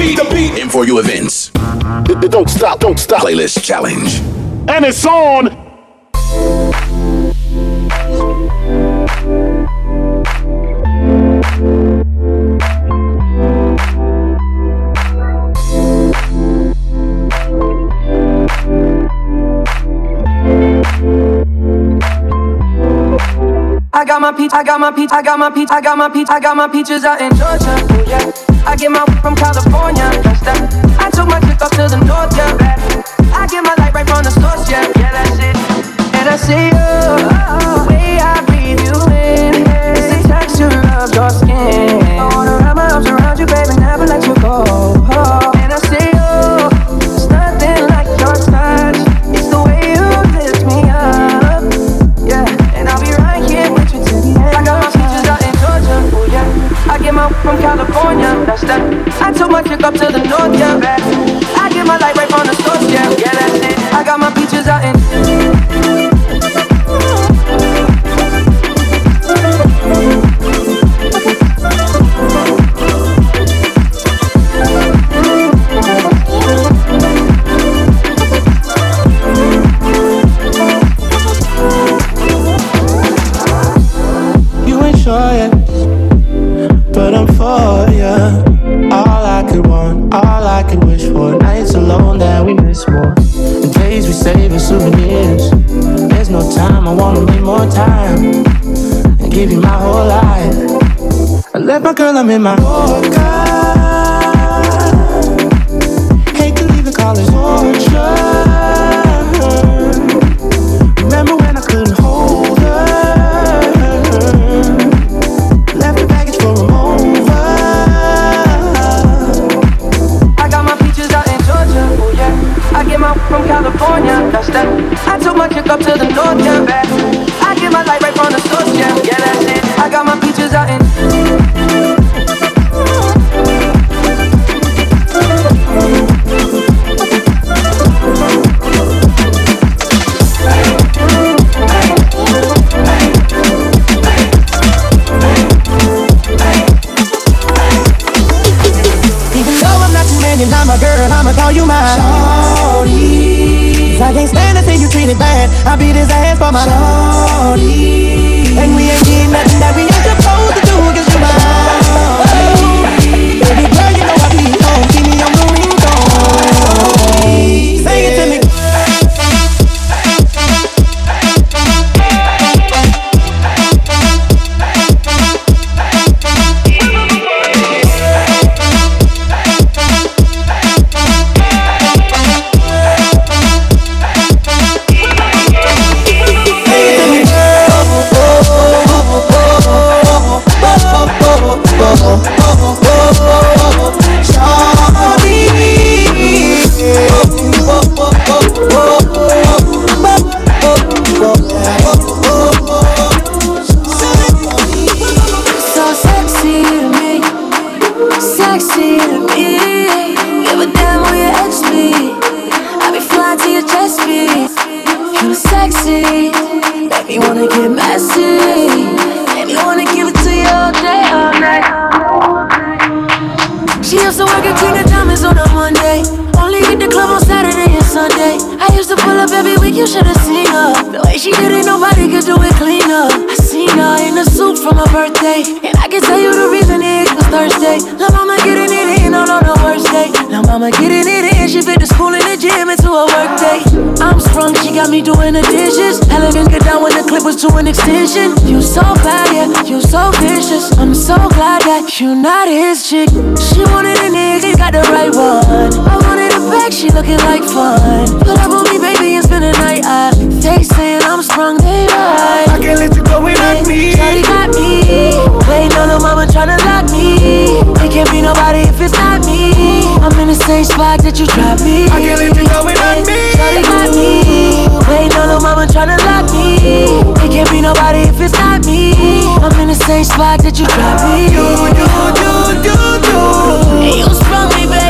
beat, the beat. In for you events. Don't stop, don't stop. Playlist challenge. And it's on. I got my peach, I got my peach, I got my peach, I got my peach, I got my peaches out in Georgia. Oh, yeah. I get my whip from California. That's that. I took my chick up to the north, yeah. I get my light right from the source, yeah. Yeah, that's it. And I see you. I'm in my. Boca. to an extension. You so bad, yeah, you so vicious. I'm so glad that you're not his chick. She wanted a nigga, got the right one like she looking like fun. Put up on me, baby, and spend the night. I, they saying I'm strong, they right. I can't let you go without me. Charlie got me. Waiting on her mama tryna lock me. It can't be nobody if it's not me. I'm in the same spot that you dropped me. I can't let you go without me. Charlie got me. Waiting on her mama to lock me. It can't be nobody if it's not me. I'm in the same spot that you dropped me. You, you, you, you, you. And you sprung me, baby.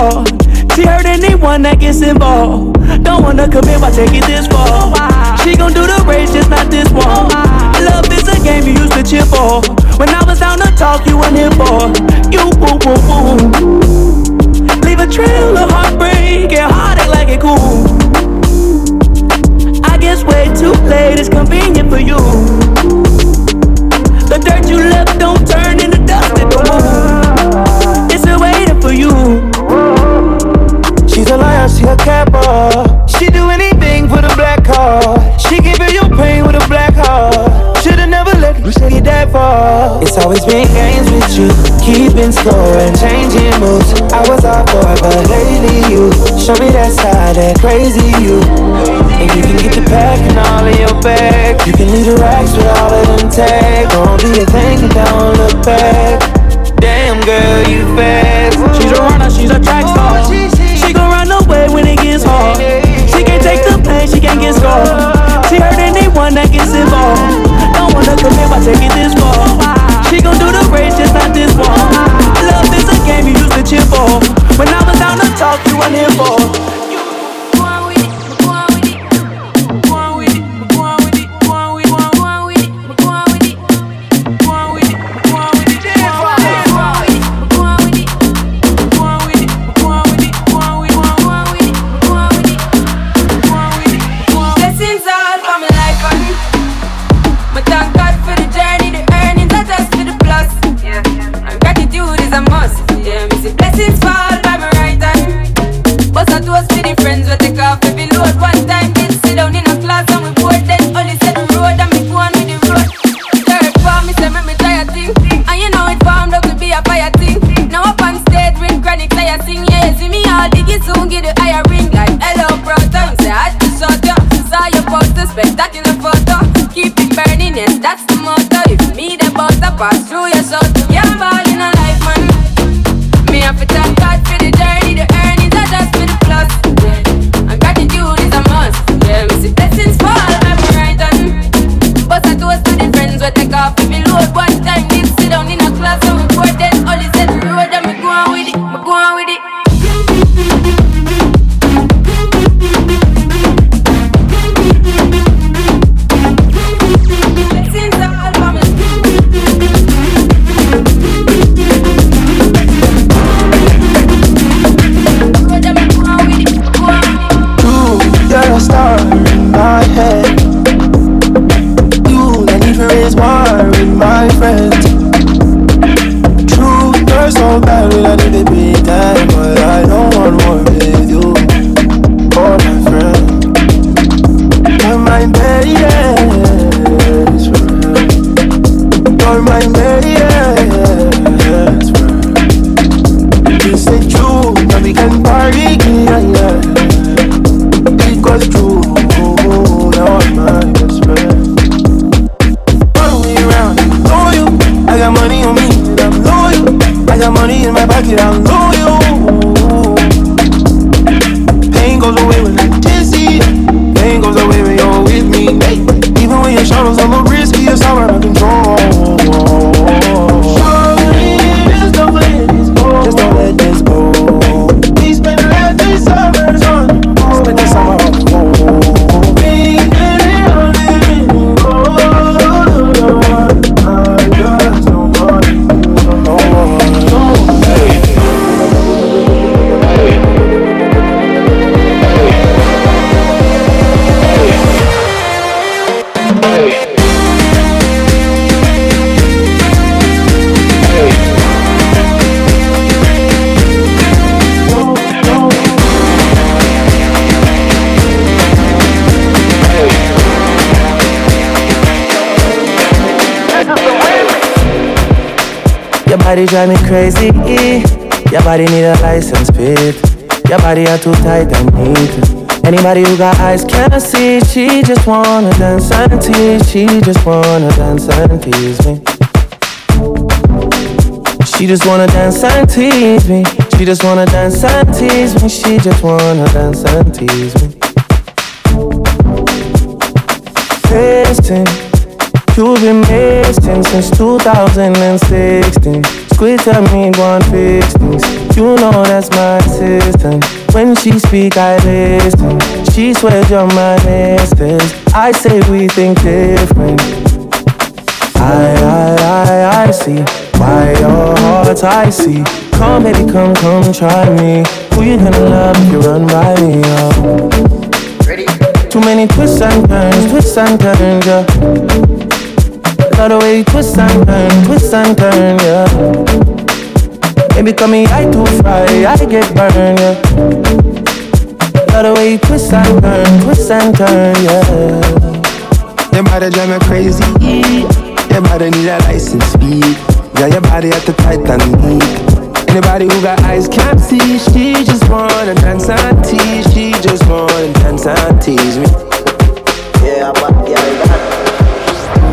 scarred. She hurt anyone that gets involved. Don't wanna commit, why take it this far? She gon' do the race, just not this one. Love is a game you used to cheer for. When I was down to talk, you weren't here for. You woo woo woo. Leave a trail of heartbreak and heartache like it cool. I guess way too late it's convenient for you. The dirt you left don't turn liar, she. She do anything for the black card. She can feel your pain with a black heart. Should've never let you get that far. It's always been games with you, keeping score and changing moves. I was all for it, but lately you show me that side, that crazy you. And you can get the pack and all in your bag. You can leave the racks with all of them tags. Don't be a thing don't look back. Damn girl, you fast. It this far? She gon' do the race, just not this one. Love is a game you used to cheer for. When I was down to talk, you weren't here for. Friend. Body drive me crazy. Your body need a license plate. Your body are too tight and neat. Anybody who got eyes can see. She just wanna dance and tease. She just wanna dance and tease me. She just wanna dance and tease me. She just wanna dance and tease me. She just wanna dance and tease me. Listen, You've been missing since 2016. Squid tell me one fix things. You know that's my assistant. When she speak, I listen. She swears you're my mistress. I say we think different. I, I, I, I see why your heart's icy. Come, baby, come, come, try me. Who you gonna love if you run by me? Oh. Ready? Too many twists and turns, twists and turns, yeah. Love the way you twist and turn, twist and turn, yeah. Baby, call me I too fry, I get burned, yeah. Love the way you twist and turn, twist and turn, yeah. Your body drive me crazy. Your body need a license fee. Got your body at the Titanic. Anybody who got eyes can't see. She just wanna dance and tease. She just wanna dance and tease me. Yeah, but yeah, that.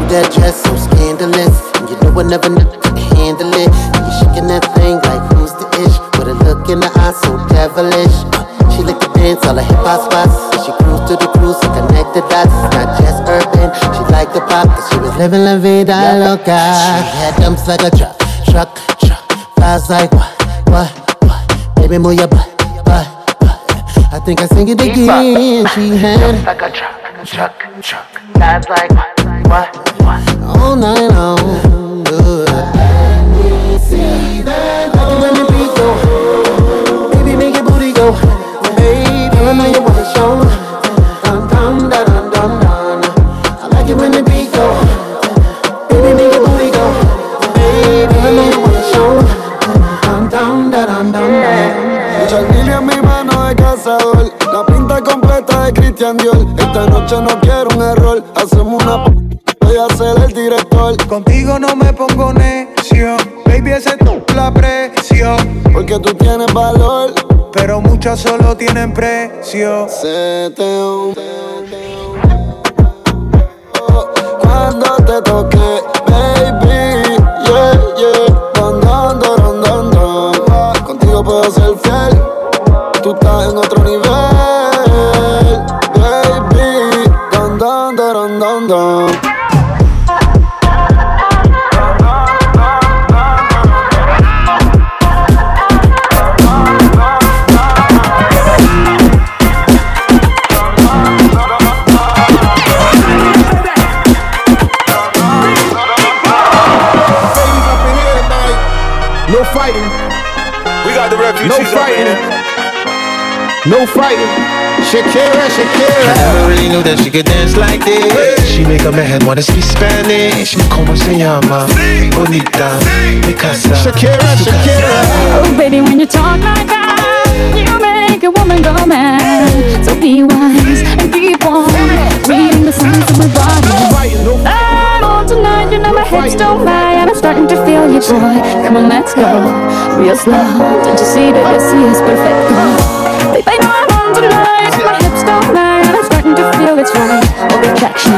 That dress so scandalous. And you know I never knew could handle it. And you shaking that thing like who's the ish? With a look in the eye so devilish. Uh, she like to dance all the hip hop spots. And she cruise to the cruise and connect the dots. Not just urban, she like the pop. Cause she was living la vida loca. She had dumps like a truck, truck, truck. Fast like what? What? What? Baby, move your butt, butt, butt. I think I sing it again. She had like a truck, truck, truck. That's like what? All night long. See that? I can let beat go. Baby, make your booty go. Baby, I know you wanna show. Dun dun dun dun dun dun. I like it when the beat go. Baby, make your booty go. Baby, I know you wanna show. Dun dun dun dun dun dun. Mucha en mi mano de cazador. La pinta completa de Christian Dior. Esta noche no quiero un error. Hacemos una director. Contigo no me pongo necio. Baby, ese es la presión. Porque tú tienes valor. Pero muchas solo tienen precio. Se te Cuando te toque, baby, yeah, yeah. Don, don, don, don, don, Contigo puedo ser fiel. Tú estás en otro nivel, baby. Don, don, don, don, don. Fighting. Shakira, Shakira. I never really knew that she could dance like this. She make a man wanna speak Spanish. Como se llama? Bonita. Picasa. Shakira, Shakira. Oh, baby, when you talk like that, you make a woman go mad. So be wise and keep on reading the signs of my body. I'm on tonight, you know my hips don't lie, and I'm starting to feel you, boy. Come on, let's go, real slow. Don't you see that this is perfect? Babe, I know I'm on tonight, my hips don't lie, I'm starting to feel it's right. All the attraction,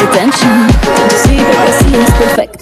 the tension. See that this is perfect?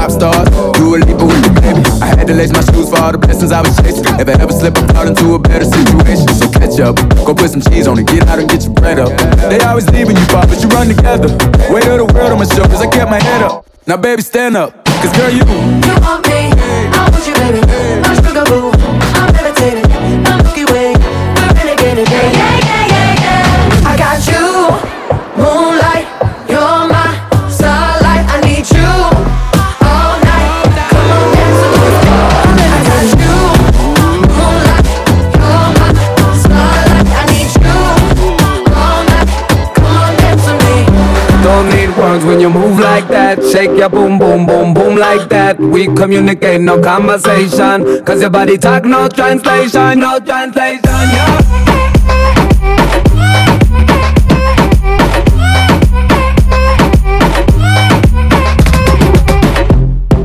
Pop stars, do a leap with the baby. I had to lace my shoes for all the blessings I was chasing. If I ever slip, I into a better situation. So catch up, go put some cheese on it, get out and get your bread up. They always leaving you, Bob, but you run together. Weight of the world on my shoulders, I kept my head up. Now, baby, stand up, cause girl, you. You want me, I want you, baby. My sugar boo, Don't need words when you move like that. Shake your boom, boom, boom, boom like that. We communicate, no conversation. Cause your body talk, no translation, no translation, yeah.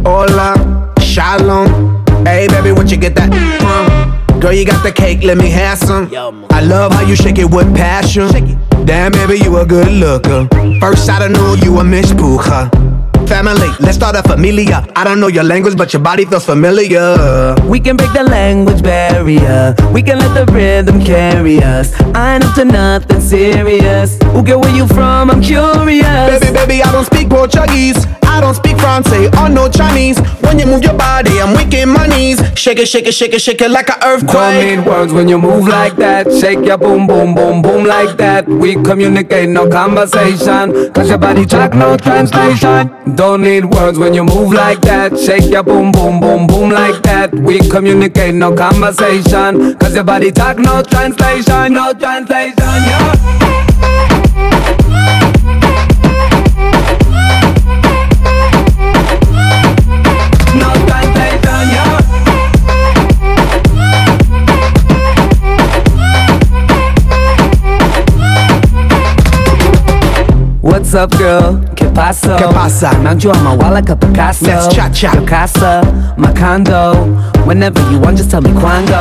Hola, shalom. Hey, baby, where'd you get that from? Girl, you got the cake, let me have some. I love how you shake it with passion. Damn, baby, you a good looker. First I knew you a Miss Puja. Family, let's start a familia. I don't know your language, but your body feels familiar. We can break the language barrier. We can let the rhythm carry us. I ain't up to nothing serious. Who get where you from? I'm curious. Baby, baby, I don't speak Portuguese. I don't speak Francais or no Chinese. When you move your body, I'm weak in my knees. Shake it, shake it, shake it, shake it like an Don't earthquake. need words when you move like that. Shake your boom, boom, boom, boom like that. We communicate, no conversation. Cause your body talk, no translation. Don't need words when you move like that. Shake your boom, boom, boom, boom like that. We communicate, no conversation. Cause your body talk, no translation, no translation, yeah. What's up, girl? ¿Qué pasa? ¿Qué pasa? Mount you on my wall like a Picasso. Let's cha-cha. Your casa, my condo. Whenever you want, just tell me cuando.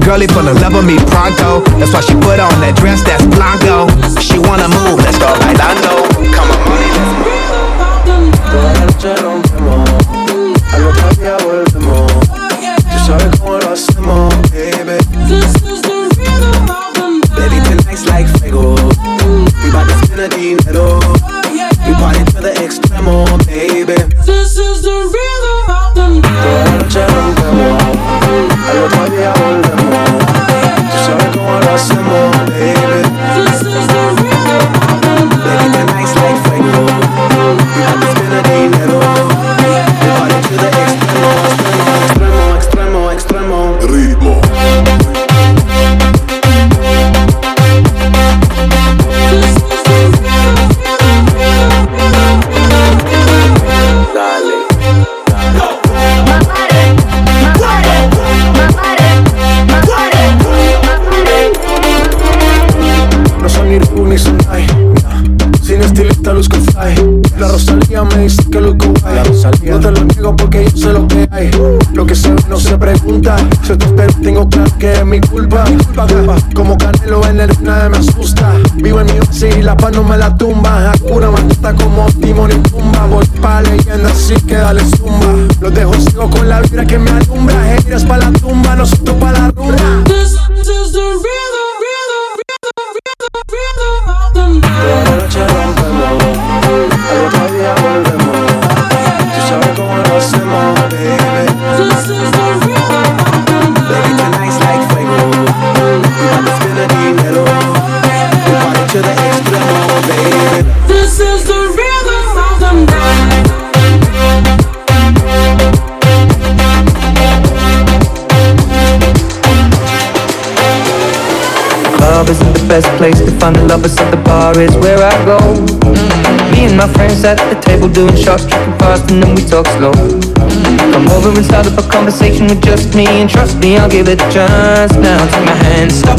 Girlie full of love of me pronto. That's why she put on that dress that's blanco. She wanna move, let's go bailando. The dinero. We party to the extremo, baby. This is the rhythm of the Toda la noche rompemos, al otro día que es mi culpa Culpa, Como Canelo en el nada me asusta. Vivo en mi oasis y la paz no me la tumba. Hakuna Matata como Timon y Pumba. Voy pa' leyenda así que dale zumba. Los dejo ciego con la vibra que me alumbra. Haters pa' la tumba, nosotros pa' la rumba. This is the friends at the table doing shots, tripping fast, and then we talk slow. Come over and start up a conversation with just me And trust me, I'll give it a chance Now take my hand, stop,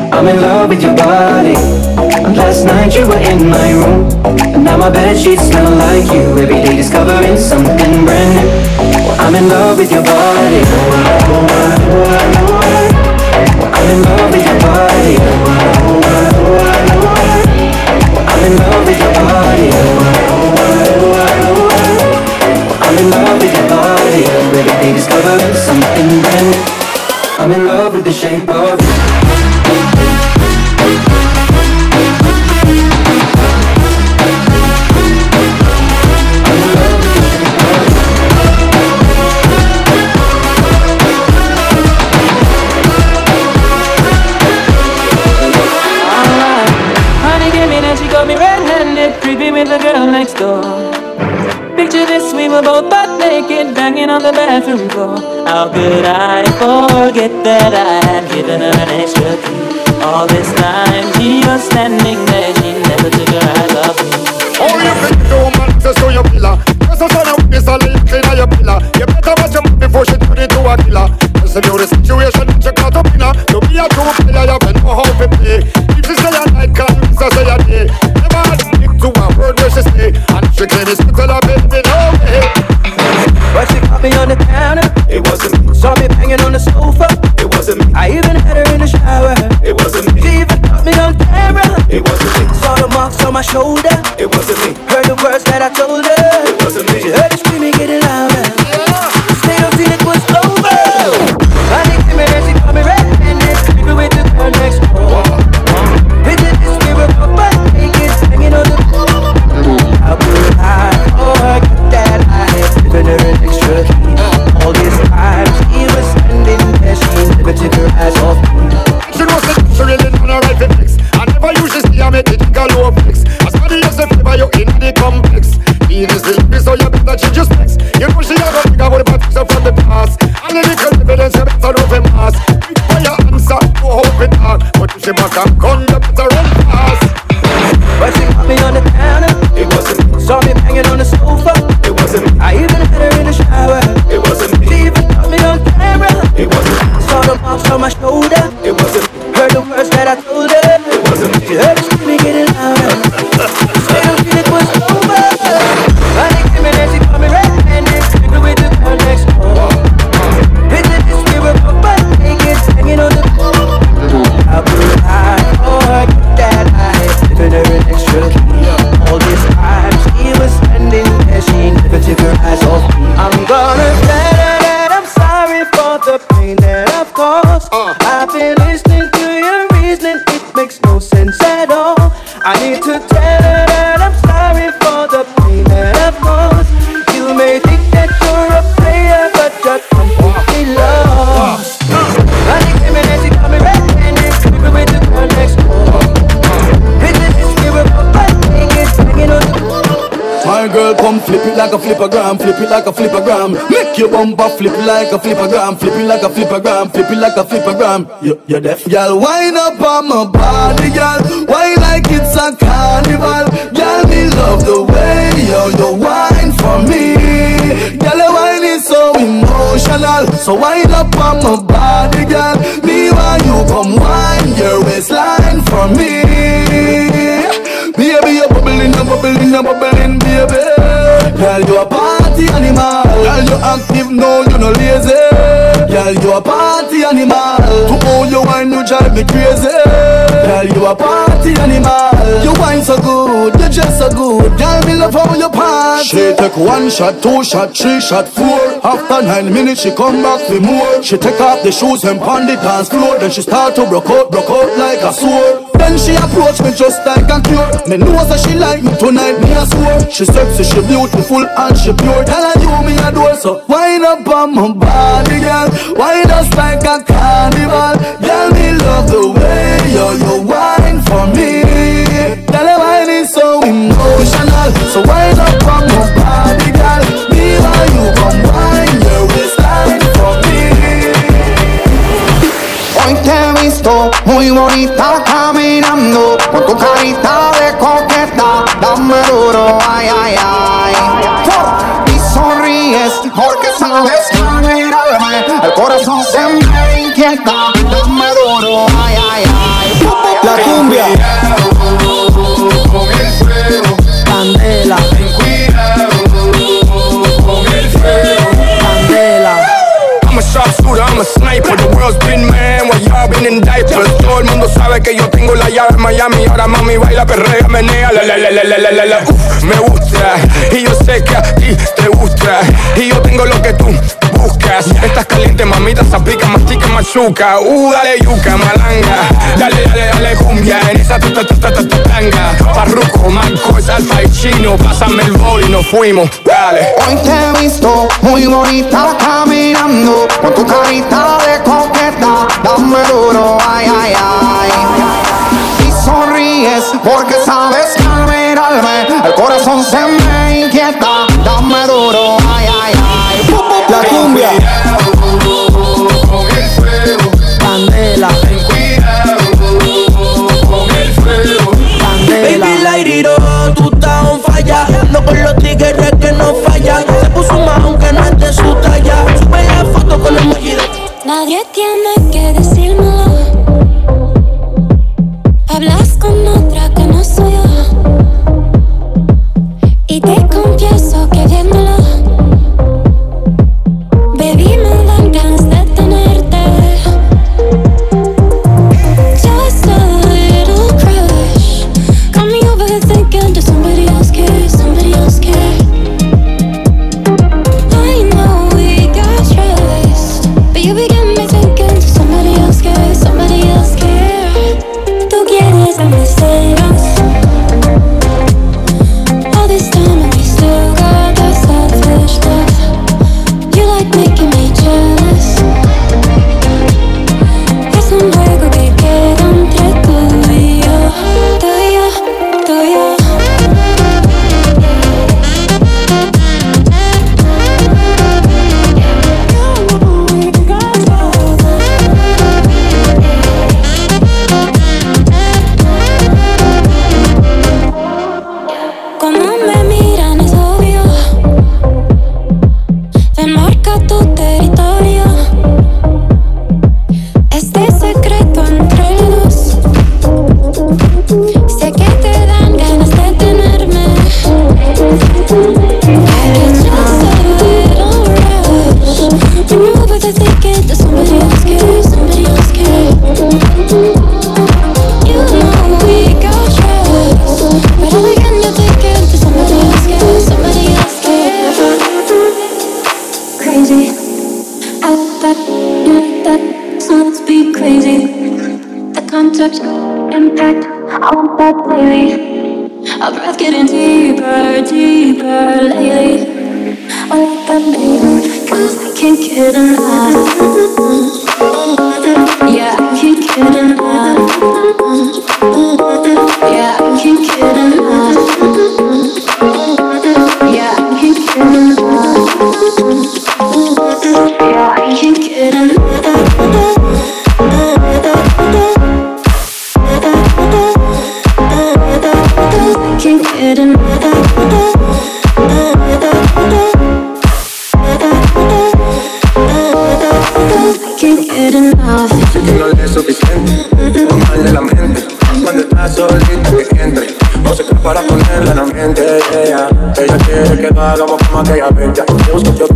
I'm in love with your body. And last night you were in my room. And now my bed sheets smell like you. Every day discovering something brand new. Well, I'm in love with your body. I'm in love with your body. I'm in love with your body. I'm in love with your body. Every day discovering something brand new. I'm in love with the shape of you door. Picture this, we were both butt naked, banging on the bathroom floor. How could I forget that I had given her an extra key? All this time, she was standing I never usually see her make it think low flex. As somebody else a favor you in the complex. Flip it like a flippergram, flip it like a flippergram. Make your bumper flip like a flippergram, flip it like a flippergram, flip it like a flippergram. You, you're deaf, girl. Wind up on my body, girl. Why like it's a carnival, girl? Me love the way you you wine for me. Your wine is so emotional, so wind up on my body, girl. Me want you come wine your waistline for me. Baby, you're bubbling, you're bubbling, you're bubbling, baby. Girl, you a party animal. Girl, you active, no, you no lazy. Girl, you a party animal. To all you wine, you drive me crazy. Girl, you a party animal. You wine so good, you dress so good. Girl, me love how you party. She take one shot, two shot, three shot, four. After nine minutes, she come back for more. She take off the shoes and pound the dance floor. Then she start to broke out, broke out like a sword. Then she approach me just like a cure. Me know that she like me tonight, me a swear. She sexy, she beautiful and she pure. Tell her you me a door, so wind up on my body, girl. Wind us like a carnival. Girl, me love the way you you wine for me. Tell her wine is so emotional, so wind up on my body, girl. Me while you come wine your waistline for me. Hoy te he visto muy bonita Con tu carita de coqueta Dame duro, ay, ay, ay. Y sonríes porque sabes mirarme El corazón se me inquieta. Dame duro, ay, ay, ay. La cumbia. Con Candela, candela. I'm a sharpshooter, I'm a sniper. The world's been man Ahora diapers. Todo el mundo sabe que yo tengo la llave en Miami. Ahora mami baila, perrea, menea. La, la, la, la, la, la, la. Uf, me gusta. Y yo sé que a ti te gusta. Y yo tengo lo que tú buscas. Estás caliente, mamita, zapica, mastica, machuca. Uh, dale yuca, malanga. Dale, dale, dale, cumbia. En esa ta ta ta ta tanga. Parruco, manco, salsa y chino. Pásame el bol y nos fuimos. Dale. Hoy te he visto muy bonita caminando. Con tu carita de coqueta. Dame duro, ay, ay, ay Y sonríes porque sabes que al mirarme El corazón se me inquieta Dame duro, ay, ay, ay La cumbia el Candela, el. Baby, la iriro, tú estás on falla. No con los tigres que no fallan. Se puso más aunque no es de su talla. Sube la foto con emoji de Nadie tiene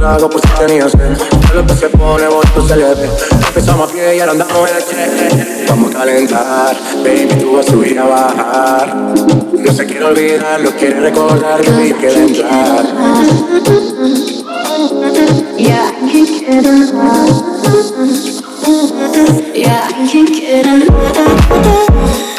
trago por si tenías sed. Lo que se pone bonito se le ve. Empezamos a pie y ahora andamos en el jet. Vamos a calentar, baby, tú vas a subir a bajar. No se quiere olvidar, lo quiere recordar, vi que entrar. Yeah, I can't get enough. Yeah, I can't get enough.